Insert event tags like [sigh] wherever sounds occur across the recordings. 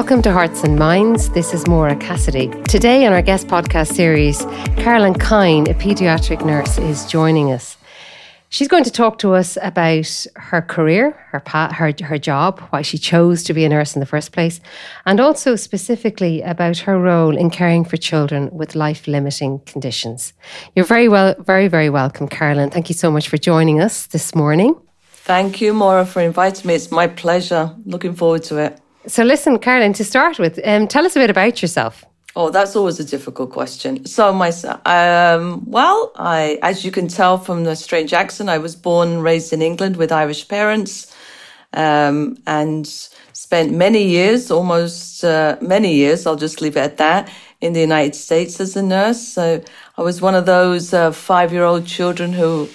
Welcome to Hearts and Minds. This is Maura Cassidy. Today, on our guest podcast series, Carolyn Kine, a paediatric nurse, is joining us. She's going to talk to us about her career, her, her, her job, why she chose to be a nurse in the first place, and also specifically about her role in caring for children with life limiting conditions. You're very well, very, very welcome, Carolyn. Thank you so much for joining us this morning. Thank you, Maura, for inviting me. It's my pleasure. Looking forward to it. So, listen, Carolyn, to start with, um, tell us a bit about yourself. Oh, that's always a difficult question. So, myself, um, well, I, as you can tell from the strange accent, I was born and raised in England with Irish parents, um, and spent many years, almost uh, many years. I'll just leave it at that in the United States as a nurse. So, I was one of those uh, five-year-old children who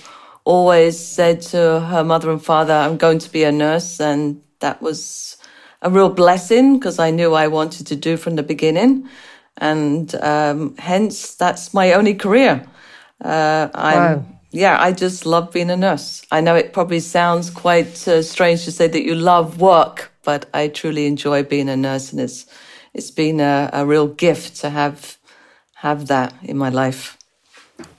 always said to her mother and father, "I'm going to be a nurse," and that was a real blessing because I knew I wanted to do from the beginning. And um, hence, that's my only career. Uh, I'm, wow. Yeah, I just love being a nurse. I know it probably sounds quite uh, strange to say that you love work, but I truly enjoy being a nurse, and it's it's been a, a real gift to have have that in my life.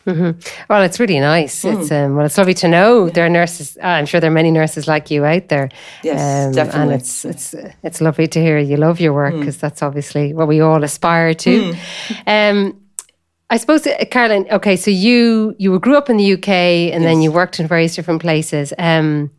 Mm-hmm. Well, it's really nice. Mm. It's um, well, it's lovely to know yeah. there are nurses. I'm sure there are many nurses like you out there. Yes, um, definitely. And it's it's it's lovely to hear you love your work because mm. that's obviously what we all aspire to. Mm. Um, I suppose, uh, Carolyn. Okay, so you you grew up in the UK and yes. then you worked in various different places. Um,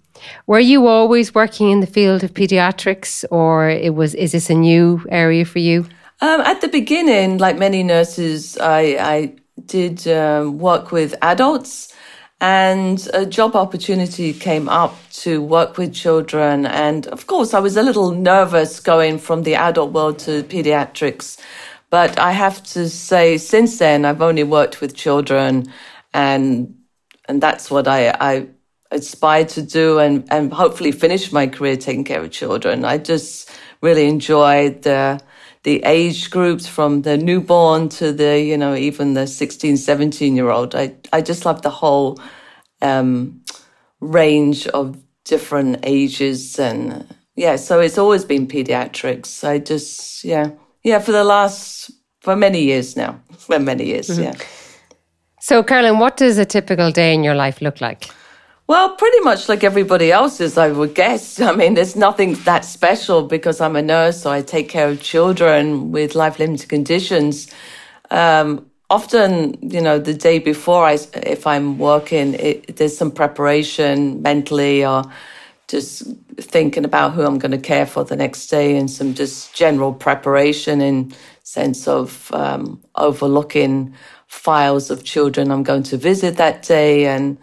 were you always working in the field of pediatrics, or it was is this a new area for you? Um, at the beginning, like many nurses, I, I did um, work with adults and a job opportunity came up to work with children. And of course, I was a little nervous going from the adult world to pediatrics. But I have to say, since then, I've only worked with children and and that's what I, I aspire to do and, and hopefully finish my career taking care of children. I just really enjoyed the the age groups from the newborn to the, you know, even the 16, 17 year old. I, I just love the whole um, range of different ages. And yeah, so it's always been pediatrics. I just, yeah, yeah, for the last, for many years now, [laughs] for many years, mm-hmm. yeah. So, Carolyn, what does a typical day in your life look like? Well, pretty much like everybody else's, I would guess. I mean, there's nothing that special because I'm a nurse, so I take care of children with life limited conditions. Um, often, you know, the day before, I, if I'm working, it, there's some preparation mentally or just thinking about who I'm going to care for the next day and some just general preparation in sense of um, overlooking files of children I'm going to visit that day and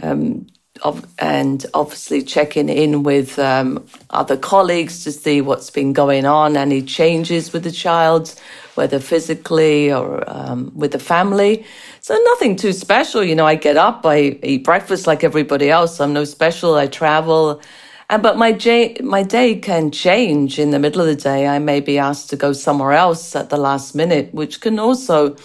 um, and obviously checking in with um, other colleagues to see what's been going on, any changes with the child, whether physically or um, with the family. So nothing too special. You know, I get up, I eat breakfast like everybody else. I'm no special. I travel. And, but my, my day can change in the middle of the day. I may be asked to go somewhere else at the last minute, which can also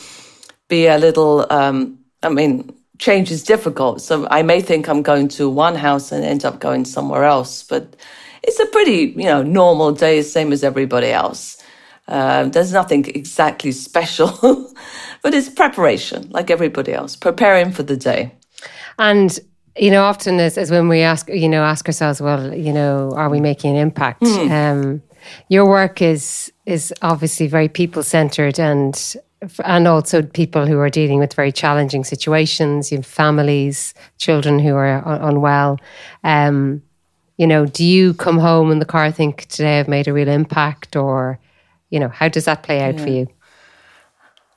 be a little, um, I mean, change is difficult. So I may think I'm going to one house and end up going somewhere else, but it's a pretty, you know, normal day, same as everybody else. Uh, there's nothing exactly special, [laughs] but it's preparation, like everybody else, preparing for the day. And you know, often as, as when we ask, you know, ask ourselves, well, you know, are we making an impact? Mm. Um, your work is is obviously very people centered and and also people who are dealing with very challenging situations, you have families, children who are unwell. Um, you know, do you come home in the car think today I've made a real impact, or you know, how does that play out yeah. for you?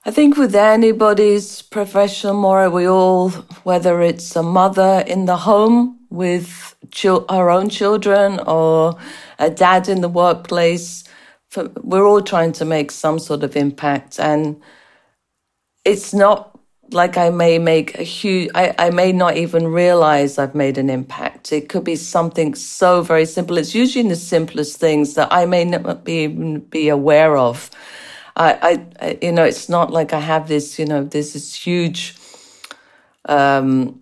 I think with anybody's profession, more we all, whether it's a mother in the home with chil- her own children or a dad in the workplace, for, we're all trying to make some sort of impact. And it's not like I may make a huge, I, I may not even realize I've made an impact. It could be something so very simple. It's usually in the simplest things that I may not be even be aware of. I, I, you know, it's not like I have this, you know, there's this huge, um,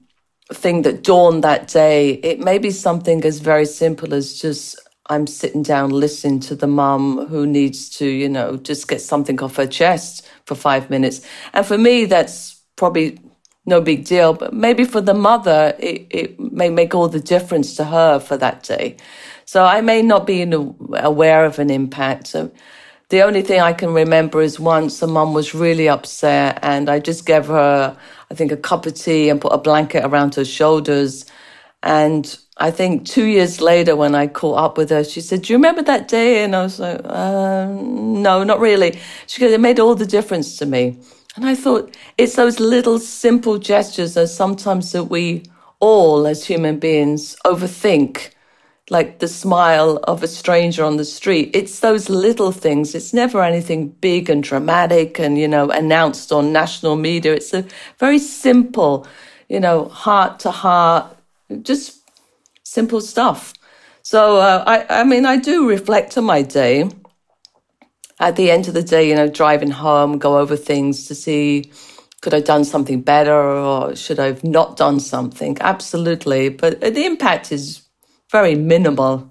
thing that dawned that day. It may be something as very simple as just I'm sitting down listening to the mum who needs to, you know, just get something off her chest for five minutes. And for me, that's probably no big deal, but maybe for the mother, it, it may make all the difference to her for that day. So I may not be aware of an impact. So the only thing I can remember is once a mum was really upset and I just gave her, I think, a cup of tea and put a blanket around her shoulders. And I think two years later, when I caught up with her, she said, Do you remember that day? And I was like, uh, No, not really. She goes, It made all the difference to me. And I thought, it's those little simple gestures that sometimes that we all, as human beings, overthink like the smile of a stranger on the street. It's those little things. It's never anything big and dramatic and, you know, announced on national media. It's a very simple, you know, heart to heart, just simple stuff. So, uh, I, I mean, I do reflect on my day. At the end of the day, you know, driving home, go over things to see could I have done something better or should I have not done something? Absolutely. But the impact is very minimal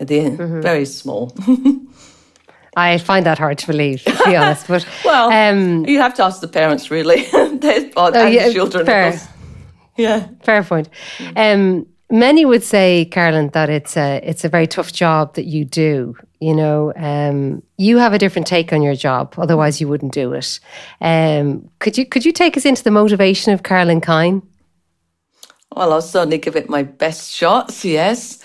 at the end, mm-hmm. very small. [laughs] I find that hard to believe, to be honest. But [laughs] well, um, you have to ask the parents, really. [laughs] they oh, and yeah, children. Fair. [laughs] Yeah, fair point. Um, many would say, Carolyn, that it's a it's a very tough job that you do. You know, um, you have a different take on your job. Otherwise, you wouldn't do it. Um, could you could you take us into the motivation of Carolyn Kine? Well, I'll certainly give it my best shots, yes.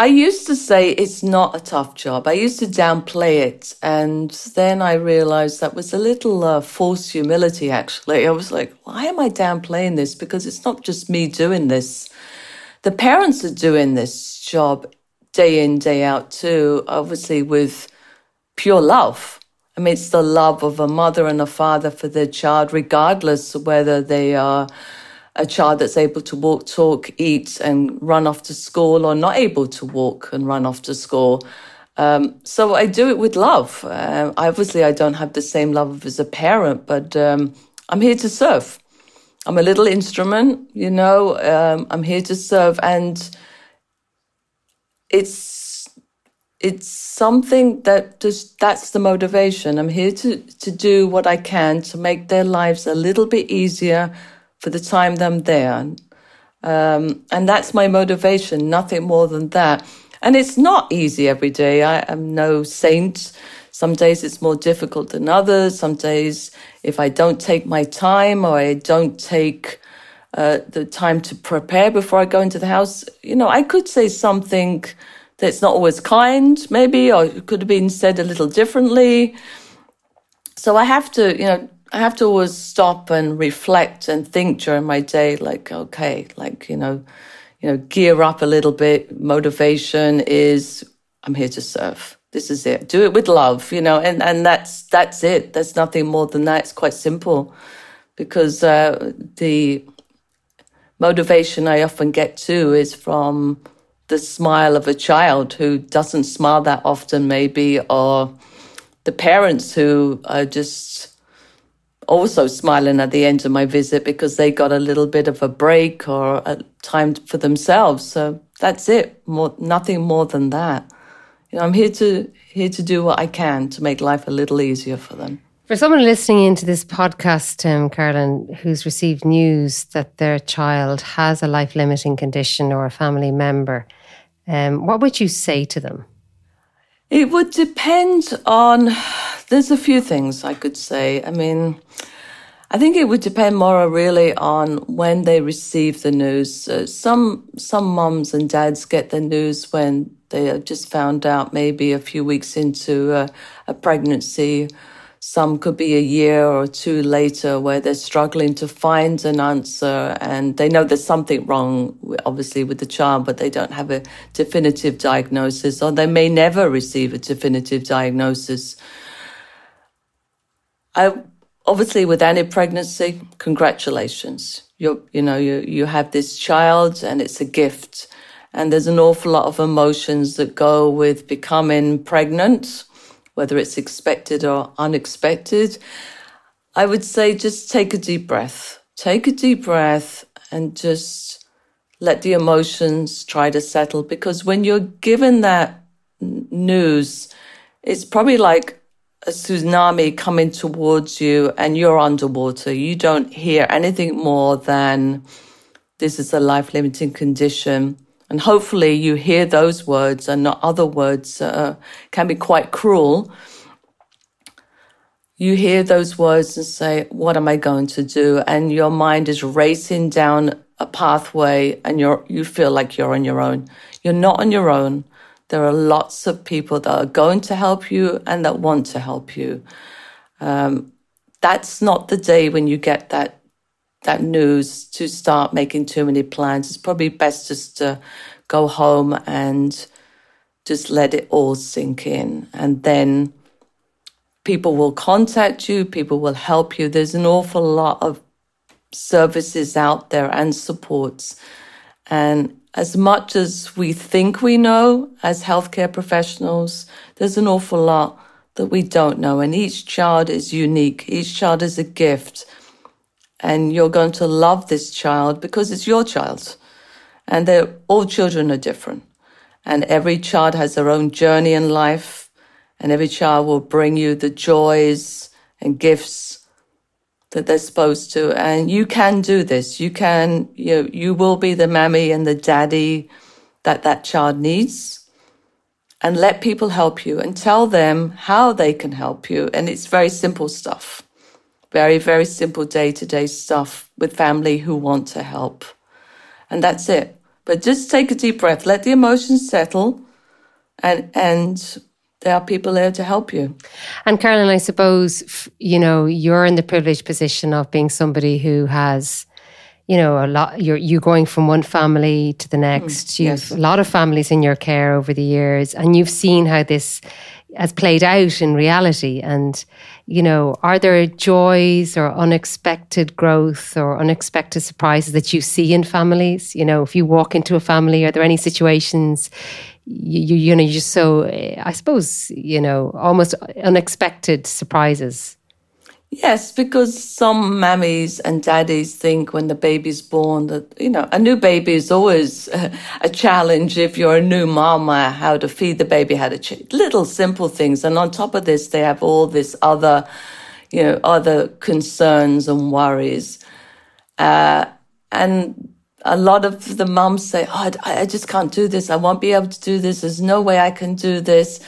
I used to say it's not a tough job. I used to downplay it. And then I realized that was a little uh, false humility, actually. I was like, why am I downplaying this? Because it's not just me doing this. The parents are doing this job day in, day out, too, obviously with pure love. I mean, it's the love of a mother and a father for their child, regardless whether they are a child that's able to walk, talk, eat, and run off to school, or not able to walk and run off to school. Um, so I do it with love. Uh, obviously, I don't have the same love as a parent, but um, I'm here to serve. I'm a little instrument, you know. Um, I'm here to serve, and it's it's something that just that's the motivation. I'm here to to do what I can to make their lives a little bit easier for the time that I'm there. Um, and that's my motivation, nothing more than that. And it's not easy every day. I am no saint. Some days it's more difficult than others. Some days, if I don't take my time or I don't take uh, the time to prepare before I go into the house, you know, I could say something that's not always kind, maybe, or it could have been said a little differently. So I have to, you know, I have to always stop and reflect and think during my day, like, okay, like, you know, you know, gear up a little bit. Motivation is I'm here to serve. This is it. Do it with love, you know, and, and that's that's it. There's nothing more than that. It's quite simple. Because uh, the motivation I often get to is from the smile of a child who doesn't smile that often, maybe, or the parents who are just also smiling at the end of my visit because they got a little bit of a break or a time for themselves. So that's it. More, nothing more than that. You know, I'm here to here to do what I can to make life a little easier for them. For someone listening into this podcast, um, Carolyn, who's received news that their child has a life limiting condition or a family member, um, what would you say to them? It would depend on, there's a few things I could say. I mean, I think it would depend more really on when they receive the news. Uh, some some mums and dads get the news when they have just found out, maybe a few weeks into a pregnancy. Some could be a year or two later where they're struggling to find an answer and they know there's something wrong, obviously, with the child, but they don't have a definitive diagnosis or they may never receive a definitive diagnosis. I, obviously, with any pregnancy, congratulations. You, you know, you, you have this child and it's a gift. And there's an awful lot of emotions that go with becoming pregnant whether it's expected or unexpected, I would say just take a deep breath. Take a deep breath and just let the emotions try to settle because when you're given that news, it's probably like a tsunami coming towards you and you're underwater. You don't hear anything more than this is a life limiting condition. And hopefully you hear those words and not other words uh, can be quite cruel. You hear those words and say, what am I going to do? And your mind is racing down a pathway and you're, you feel like you're on your own. You're not on your own. There are lots of people that are going to help you and that want to help you. Um, that's not the day when you get that that news to start making too many plans. It's probably best just to go home and just let it all sink in, and then people will contact you. People will help you. There's an awful lot of services out there and supports. And as much as we think we know as healthcare professionals, there's an awful lot that we don't know. And each child is unique. Each child is a gift. And you're going to love this child because it's your child. And all children are different. And every child has their own journey in life. And every child will bring you the joys and gifts that they're supposed to. And you can do this. You can, you, you will be the mammy and the daddy that that child needs. And let people help you and tell them how they can help you. And it's very simple stuff. Very, very simple day to day stuff with family who want to help. And that's it. But just take a deep breath, let the emotions settle and, and there are people there to help you. And Carolyn, I suppose, you know, you're in the privileged position of being somebody who has, you know, a lot, you're, you going from one family to the hmm, next. Mm, you've yes. a lot of families in your care over the years, and you've seen how this has played out in reality. And, you know, are there joys or unexpected growth or unexpected surprises that you see in families? You know, if you walk into a family, are there any situations you, you know, you're so, eh, I suppose, you know, almost unexpected surprises. Yes, because some mammies and daddies think when the baby's born that, you know, a new baby is always a, [laughs] a challenge if you're a new mama, how to feed the baby, how to ch- little simple things. And on top of this, they have all this other, you know, other concerns and worries. Uh, and a lot of the moms say, Oh, I, I just can't do this. I won't be able to do this. There's no way I can do this.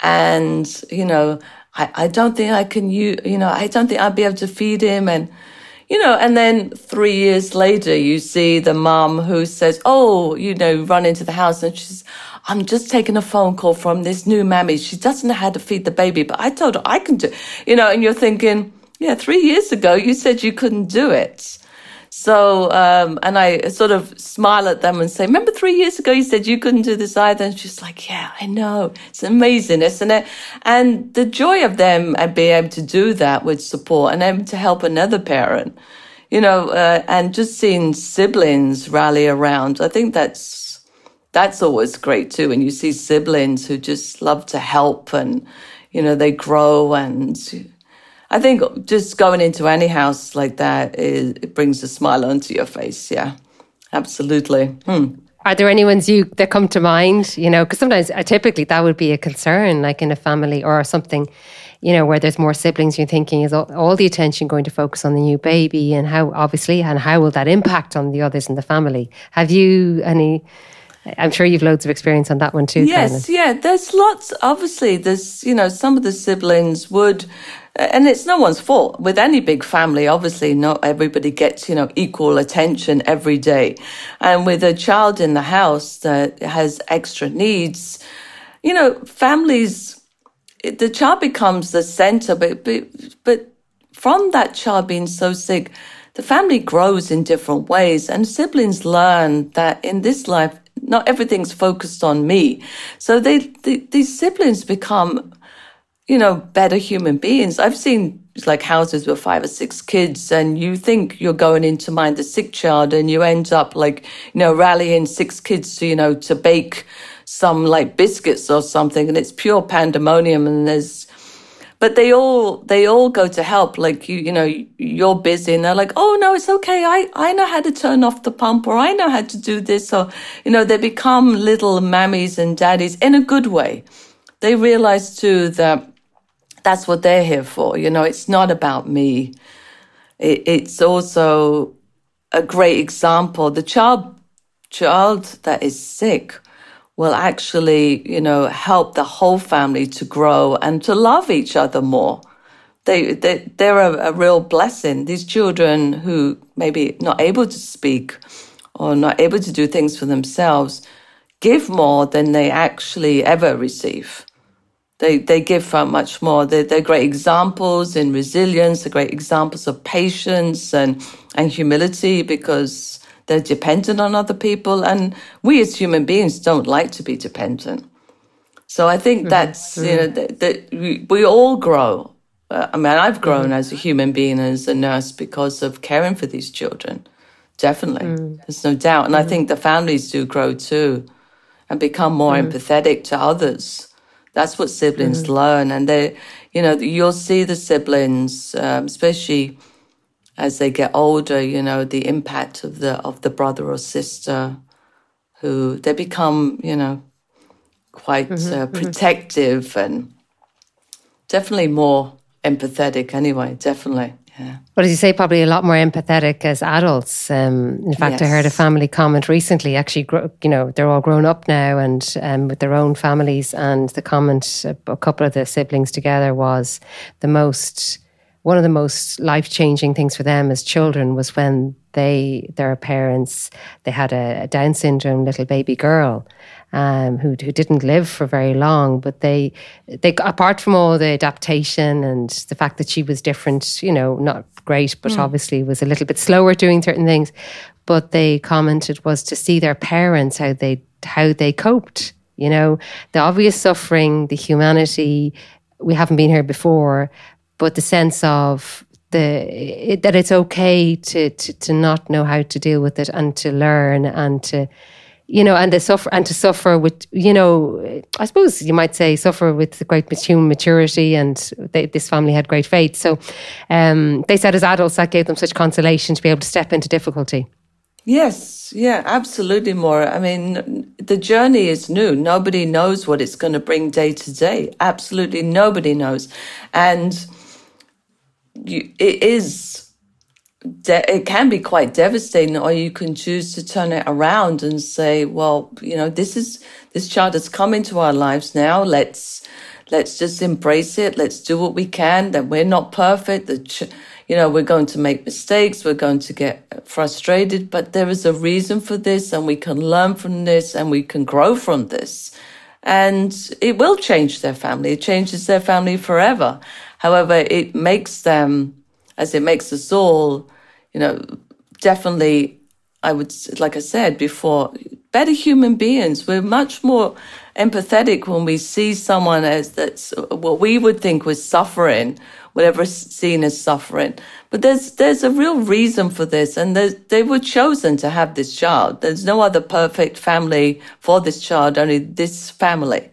And, you know, I, I don't think I can, you, you know, I don't think I'll be able to feed him. And, you know, and then three years later, you see the mom who says, Oh, you know, run into the house and she's, I'm just taking a phone call from this new mammy. She doesn't know how to feed the baby, but I told her I can do, you know, and you're thinking, yeah, three years ago, you said you couldn't do it. So, um, and I sort of smile at them and say, remember three years ago you said you couldn't do this either? And she's like, yeah, I know. It's amazing, isn't it? And the joy of them and being able to do that with support and able to help another parent, you know, uh, and just seeing siblings rally around. I think that's, that's always great too. And you see siblings who just love to help and, you know, they grow and, I think just going into any house like that is, it brings a smile onto your face. Yeah, absolutely. Hmm. Are there any ones you that come to mind? You know, because sometimes uh, typically that would be a concern, like in a family or something. You know, where there's more siblings, you're thinking is all, all the attention going to focus on the new baby, and how obviously, and how will that impact on the others in the family? Have you any? I'm sure you've loads of experience on that one too. Yes, yeah. There's lots. Obviously, there's you know some of the siblings would and it's no one's fault. With any big family obviously not everybody gets you know equal attention every day. And with a child in the house that has extra needs you know families the child becomes the center but but, but from that child being so sick the family grows in different ways. And siblings learn that in this life not everything's focused on me. So they, they these siblings become you know, better human beings. I've seen like houses with five or six kids and you think you're going in to mind the sick child and you end up like, you know, rallying six kids to, you know, to bake some like biscuits or something and it's pure pandemonium and there's, but they all they all go to help. Like you you know you're busy and they're like oh no it's okay. I i know how to turn off the pump or i know how to do this or you know they become little mammies and daddies in a good way. They realize too that that's what they're here for you know it's not about me it, it's also a great example the child child that is sick will actually, you know, help the whole family to grow and to love each other more. They, they, they're a, a real blessing. These children who maybe not able to speak or not able to do things for themselves give more than they actually ever receive. They, they give out much more. They're, they're great examples in resilience, they're great examples of patience and, and humility because they're dependent on other people. And we as human beings don't like to be dependent. So I think mm-hmm. that's, mm-hmm. you know, that, that we, we, all grow. Uh, I mean, I've grown mm-hmm. as a human being, as a nurse, because of caring for these children. Definitely. Mm. There's no doubt. And I mm. think the families do grow too and become more mm. empathetic to others. That's what siblings mm. learn. And they, you know, you'll see the siblings, um, especially as they get older, you know, the impact of the of the brother or sister who they become, you know, quite mm-hmm, uh, mm-hmm. protective mm-hmm. and definitely more empathetic anyway, definitely. Yeah. Well, as you say, probably a lot more empathetic as adults. Um, in fact, yes. I heard a family comment recently. Actually, you know, they're all grown up now and um, with their own families. And the comment, a couple of the siblings together, was the most one of the most life changing things for them as children was when they their parents they had a, a Down syndrome little baby girl um, who who didn't live for very long, but they they apart from all the adaptation and the fact that she was different, you know, not great, but mm. obviously was a little bit slower doing certain things. But they commented was to see their parents how they how they coped. You know, the obvious suffering, the humanity. We haven't been here before, but the sense of the it, that it's okay to, to to not know how to deal with it and to learn and to you know, and to suffer and to suffer with, you know, I suppose you might say suffer with the great human maturity, and they, this family had great faith. So, um, they said as adults that gave them such consolation to be able to step into difficulty. Yes, yeah, absolutely, Maura. I mean, the journey is new. Nobody knows what it's going to bring day to day. Absolutely nobody knows, and you, it is de- it can be quite devastating or you can choose to turn it around and say well you know this is this child has come into our lives now. Let's let's just embrace it. Let's do what we can. That we're not perfect. That ch- you know we're going to make mistakes. We're going to get frustrated. But there is a reason for this and we can learn from this and we can grow from this. And it will change their family. It changes their family forever. However, it makes them, as it makes us all, you know, definitely, I would, like I said before, better human beings. We're much more empathetic when we see someone as that's what we would think was suffering, whatever is seen as suffering. But there's there's a real reason for this, and they were chosen to have this child. There's no other perfect family for this child, only this family.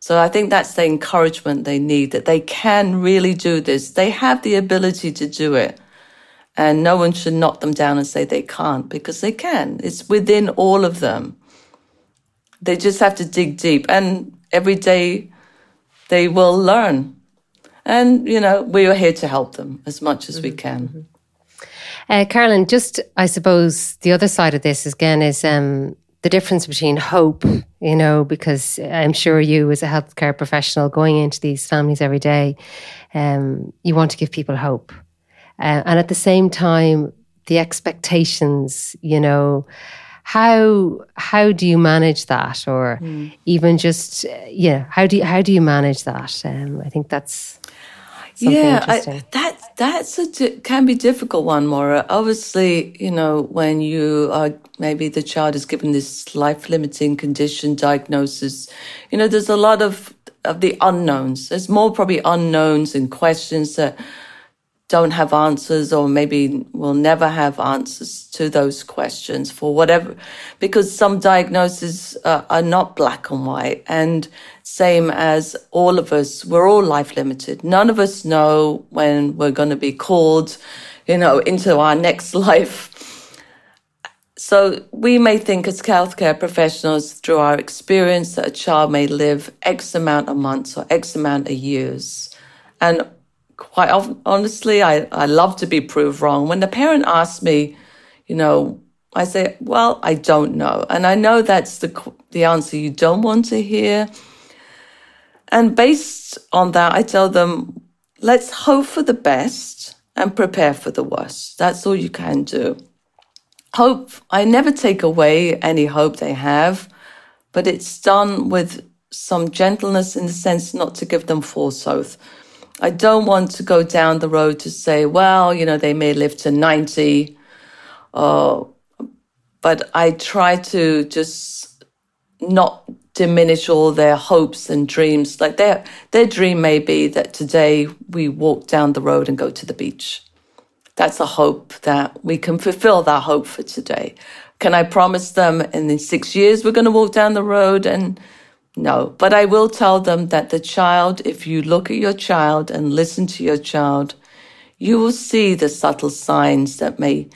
So I think that's the encouragement they need that they can really do this. They have the ability to do it. And no one should knock them down and say they can't because they can. It's within all of them. They just have to dig deep and every day they will learn. And, you know, we are here to help them as much as mm-hmm. we can. Mm-hmm. Uh, Carolyn, just I suppose the other side of this again is um, the difference between hope, you know, because I'm sure you, as a healthcare professional, going into these families every day, um, you want to give people hope. Uh, and at the same time, the expectations, you know, how how do you manage that, or mm. even just yeah, how do you, how do you manage that? Um, I think that's yeah, I, that that's a can be difficult one, Maura. Obviously, you know when you are maybe the child is given this life limiting condition diagnosis, you know there's a lot of of the unknowns. There's more probably unknowns and questions that don't have answers or maybe will never have answers to those questions for whatever, because some diagnoses uh, are not black and white. And same as all of us, we're all life limited. None of us know when we're going to be called, you know, into our next [laughs] life. So we may think as healthcare professionals through our experience that a child may live X amount of months or X amount of years. And quite often, honestly, I, I love to be proved wrong. When the parent asks me, you know, I say, well, I don't know. And I know that's the, the answer you don't want to hear. And based on that, I tell them, let's hope for the best and prepare for the worst. That's all you can do. Hope, I never take away any hope they have, but it's done with some gentleness in the sense not to give them false hope. I don't want to go down the road to say, well, you know, they may live to 90, uh, but I try to just not diminish all their hopes and dreams. Like their, their dream may be that today we walk down the road and go to the beach. That's a hope that we can fulfill that hope for today. Can I promise them in six years we're going to walk down the road and no, but I will tell them that the child, if you look at your child and listen to your child, you will see the subtle signs that may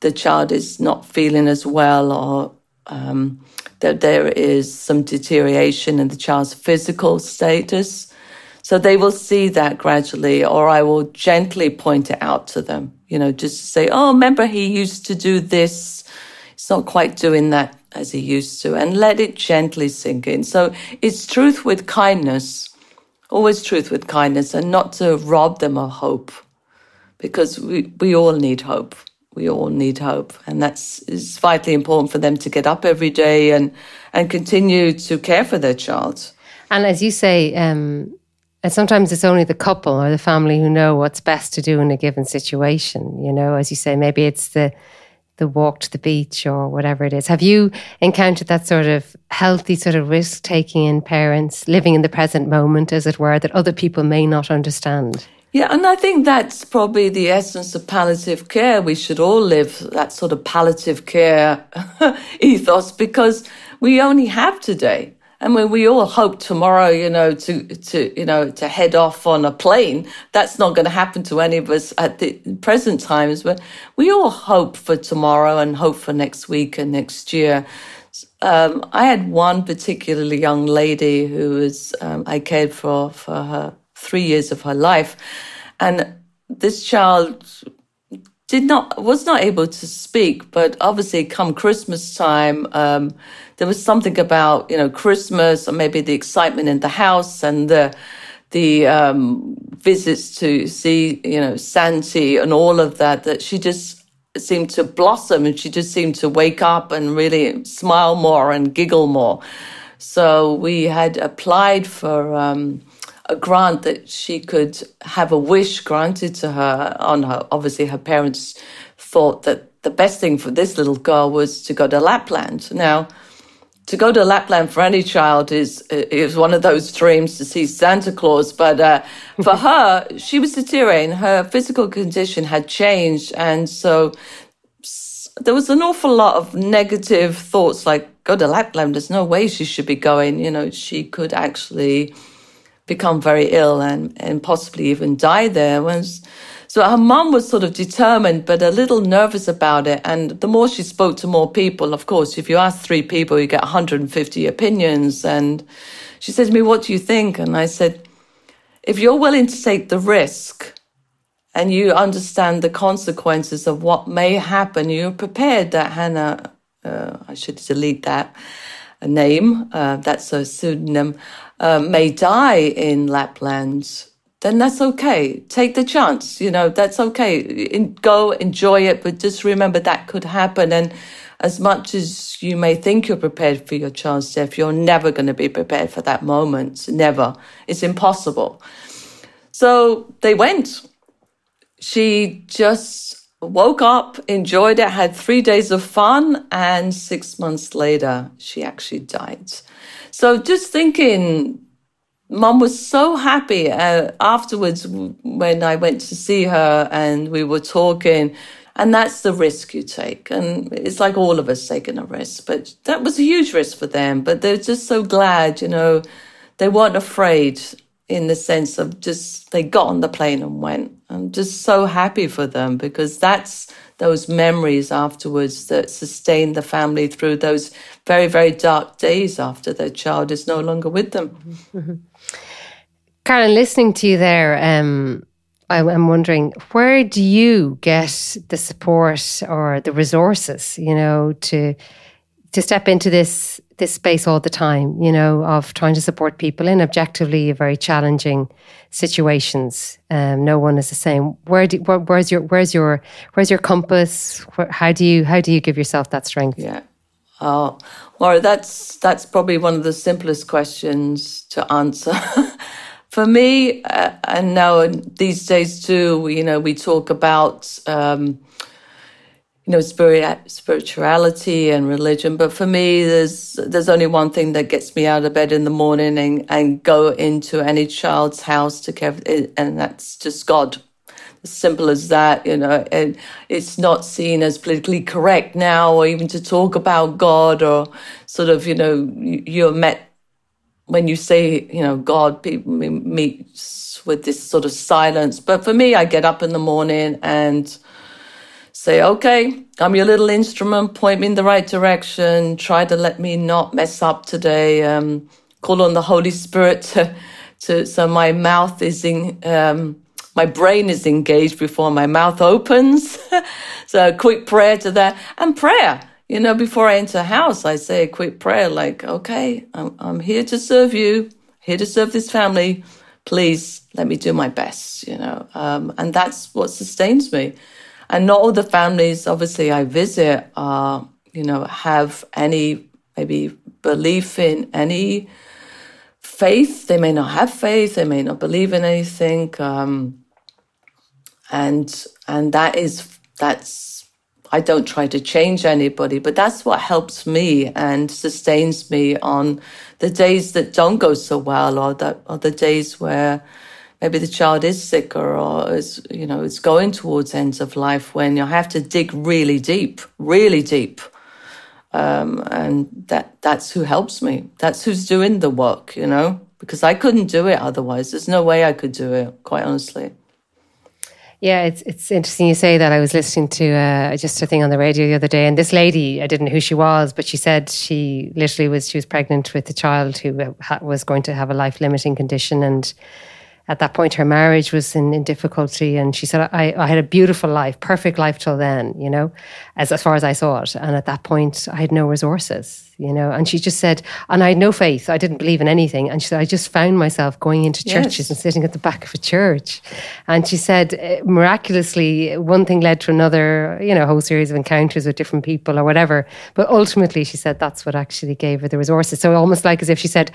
the child is not feeling as well or um, that there is some deterioration in the child's physical status. So they will see that gradually, or I will gently point it out to them, you know, just to say, oh, remember he used to do this. He's not quite doing that as he used to, and let it gently sink in. So it's truth with kindness, always truth with kindness, and not to rob them of hope, because we, we all need hope. We all need hope, and that's is vitally important for them to get up every day and and continue to care for their child. And as you say, um, and sometimes it's only the couple or the family who know what's best to do in a given situation. You know, as you say, maybe it's the the walk to the beach or whatever it is. Have you encountered that sort of healthy sort of risk taking in parents living in the present moment, as it were, that other people may not understand? Yeah, and I think that's probably the essence of palliative care. We should all live that sort of palliative care [laughs] ethos because we only have today. And when we all hope tomorrow, you know, to, to, you know, to head off on a plane, that's not going to happen to any of us at the present times. But we all hope for tomorrow and hope for next week and next year. Um, I had one particularly young lady who was, um, I cared for for her three years of her life. And this child did not was not able to speak, but obviously, come Christmas time, um, there was something about you know Christmas or maybe the excitement in the house and the the um, visits to see you know Santi and all of that that she just seemed to blossom and she just seemed to wake up and really smile more and giggle more. So we had applied for. Um, a grant that she could have a wish granted to her on her. Obviously, her parents thought that the best thing for this little girl was to go to Lapland. Now, to go to Lapland for any child is is one of those dreams to see Santa Claus. But uh, for [laughs] her, she was deteriorating. Her physical condition had changed, and so there was an awful lot of negative thoughts, like go to Lapland. There's no way she should be going. You know, she could actually become very ill and, and possibly even die there. So her mum was sort of determined, but a little nervous about it. And the more she spoke to more people, of course, if you ask three people, you get 150 opinions. And she said to me, What do you think? And I said, If you're willing to take the risk and you understand the consequences of what may happen, you're prepared that Hannah, uh, I should delete that name, uh, that's a pseudonym, uh, may die in Lapland, then that's okay. Take the chance, you know, that's okay. In, go enjoy it, but just remember that could happen. And as much as you may think you're prepared for your child's death, you're never going to be prepared for that moment. Never. It's impossible. So they went. She just woke up, enjoyed it, had three days of fun, and six months later, she actually died. So just thinking mum was so happy uh, afterwards when I went to see her and we were talking. And that's the risk you take. And it's like all of us taking a risk, but that was a huge risk for them. But they're just so glad, you know, they weren't afraid in the sense of just they got on the plane and went. I'm just so happy for them because that's those memories afterwards that sustain the family through those very, very dark days after their child is no longer with them. [laughs] Carolyn, listening to you there, um, I'm wondering where do you get the support or the resources, you know, to to step into this this space all the time, you know, of trying to support people in objectively very challenging situations. Um, no one is the same. Where do where, where's your where's your where's your compass? Where, how do you how do you give yourself that strength? Yeah. Oh, Laura, that's that's probably one of the simplest questions to answer. [laughs] For me, uh, and now these days too, you know, we talk about, um, you know, spirit, spirituality and religion. But for me, there's there's only one thing that gets me out of bed in the morning and, and go into any child's house to care, and that's just God. Simple as that, you know, and it's not seen as politically correct now, or even to talk about God, or sort of, you know, you're met when you say, you know, God, people meet with this sort of silence. But for me, I get up in the morning and say, okay, I'm your little instrument, point me in the right direction, try to let me not mess up today, um, call on the Holy Spirit [laughs] to, to so my mouth is in, um, my brain is engaged before my mouth opens. [laughs] so a quick prayer to that. And prayer you know, before I enter a house, I say a quick prayer like, okay, I'm, I'm here to serve you, here to serve this family. Please let me do my best, you know. Um, and that's what sustains me. And not all the families, obviously, I visit are, you know, have any maybe belief in any faith. They may not have faith. They may not believe in anything. Um, and and that is that's I don't try to change anybody, but that's what helps me and sustains me on the days that don't go so well or that or the days where maybe the child is sicker or is you know it's going towards ends of life when you have to dig really deep, really deep. Um, and that that's who helps me. That's who's doing the work, you know, because I couldn't do it otherwise. There's no way I could do it, quite honestly. Yeah, it's it's interesting you say that. I was listening to uh, just a thing on the radio the other day, and this lady, I didn't know who she was, but she said she literally was she was pregnant with a child who uh, was going to have a life limiting condition, and at that point her marriage was in, in difficulty and she said I, I had a beautiful life perfect life till then you know as, as far as i saw it. And at that point i had no resources you know. And she just said and i had no faith. I didn't believe in anything. And she said i just found myself going into churches yes. and sitting at the back of a church. And she said eh, miraculously one thing led to another you know a whole series of encounters with different people or whatever. But ultimately she said that's what actually gave her the resources. So almost like as if she said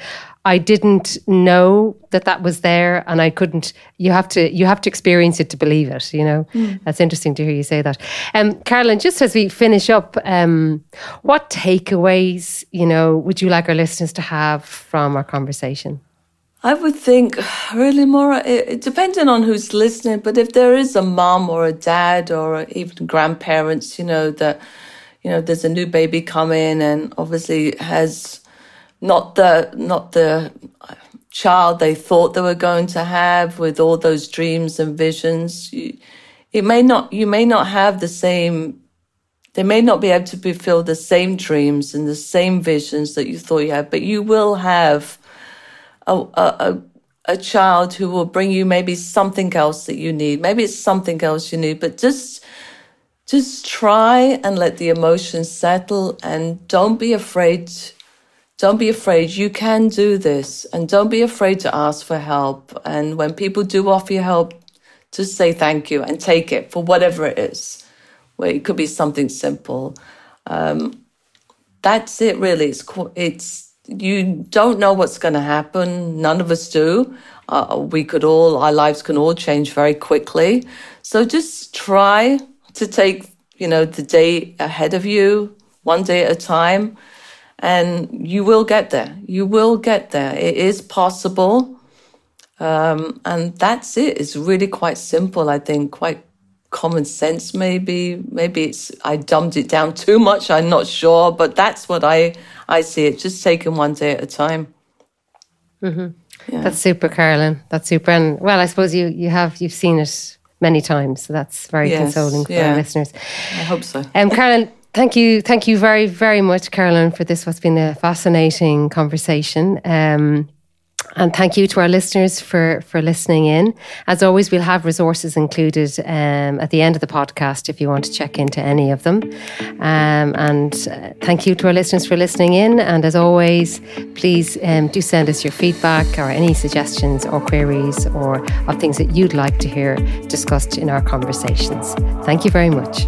i didn't know that that was there and I couldn't you have to you have to experience it to believe it you know? Mm. that's interesting to hear you say that. Um Carolyn just as we finish up um what takeaways you know would you like our listeners to have from our conversation? I would think really more it, depending on who's listening but if there is a mom or a dad or even grandparents you know that you know there's a new baby coming and obviously has not the not the child they thought they were going to have with all those dreams and visions you, it may not you may not have the same they may not be able to fulfill the same dreams and the same visions that you thought you had but you will have a, a, a child who will bring you maybe something else that you need. Maybe it's something else you need but just just try and let the emotions settle and don't be afraid don't be afraid. You can do this. And don't be afraid to ask for help. And when people do offer you help, just say thank you and take it for whatever it is. Well, it could be something simple. Um, that's it, really. It's, it's, you don't know what's going to happen. None of us do. Uh, we could all, our lives can all change very quickly. So just try to take, you know, the day ahead of you, one day at a time and you will get there. You will get there. It is possible. Um, and that's it. It's really quite simple, I think, quite common sense maybe maybe it's i dumbed it down [laughs] too much i'm not sure but that's what i i see it just taking one day at a time mm-hmm. yeah. that's super carolyn that's super and well i suppose you you have you've seen it many times so that's very yes, consoling for yeah. our listeners i hope so um carolyn Thank you, thank you very, very much, Carolyn, for this. What's been a fascinating conversation. Um, and thank you to our listeners for, for listening in. As always, we'll have resources included um, at the end of the podcast if you want to check into any of them. Um, and uh, thank you to our listeners for listening in. And as always, please um, do send us your feedback or any suggestions or queries or of things that you'd like to hear discussed in our conversations. Thank you very much.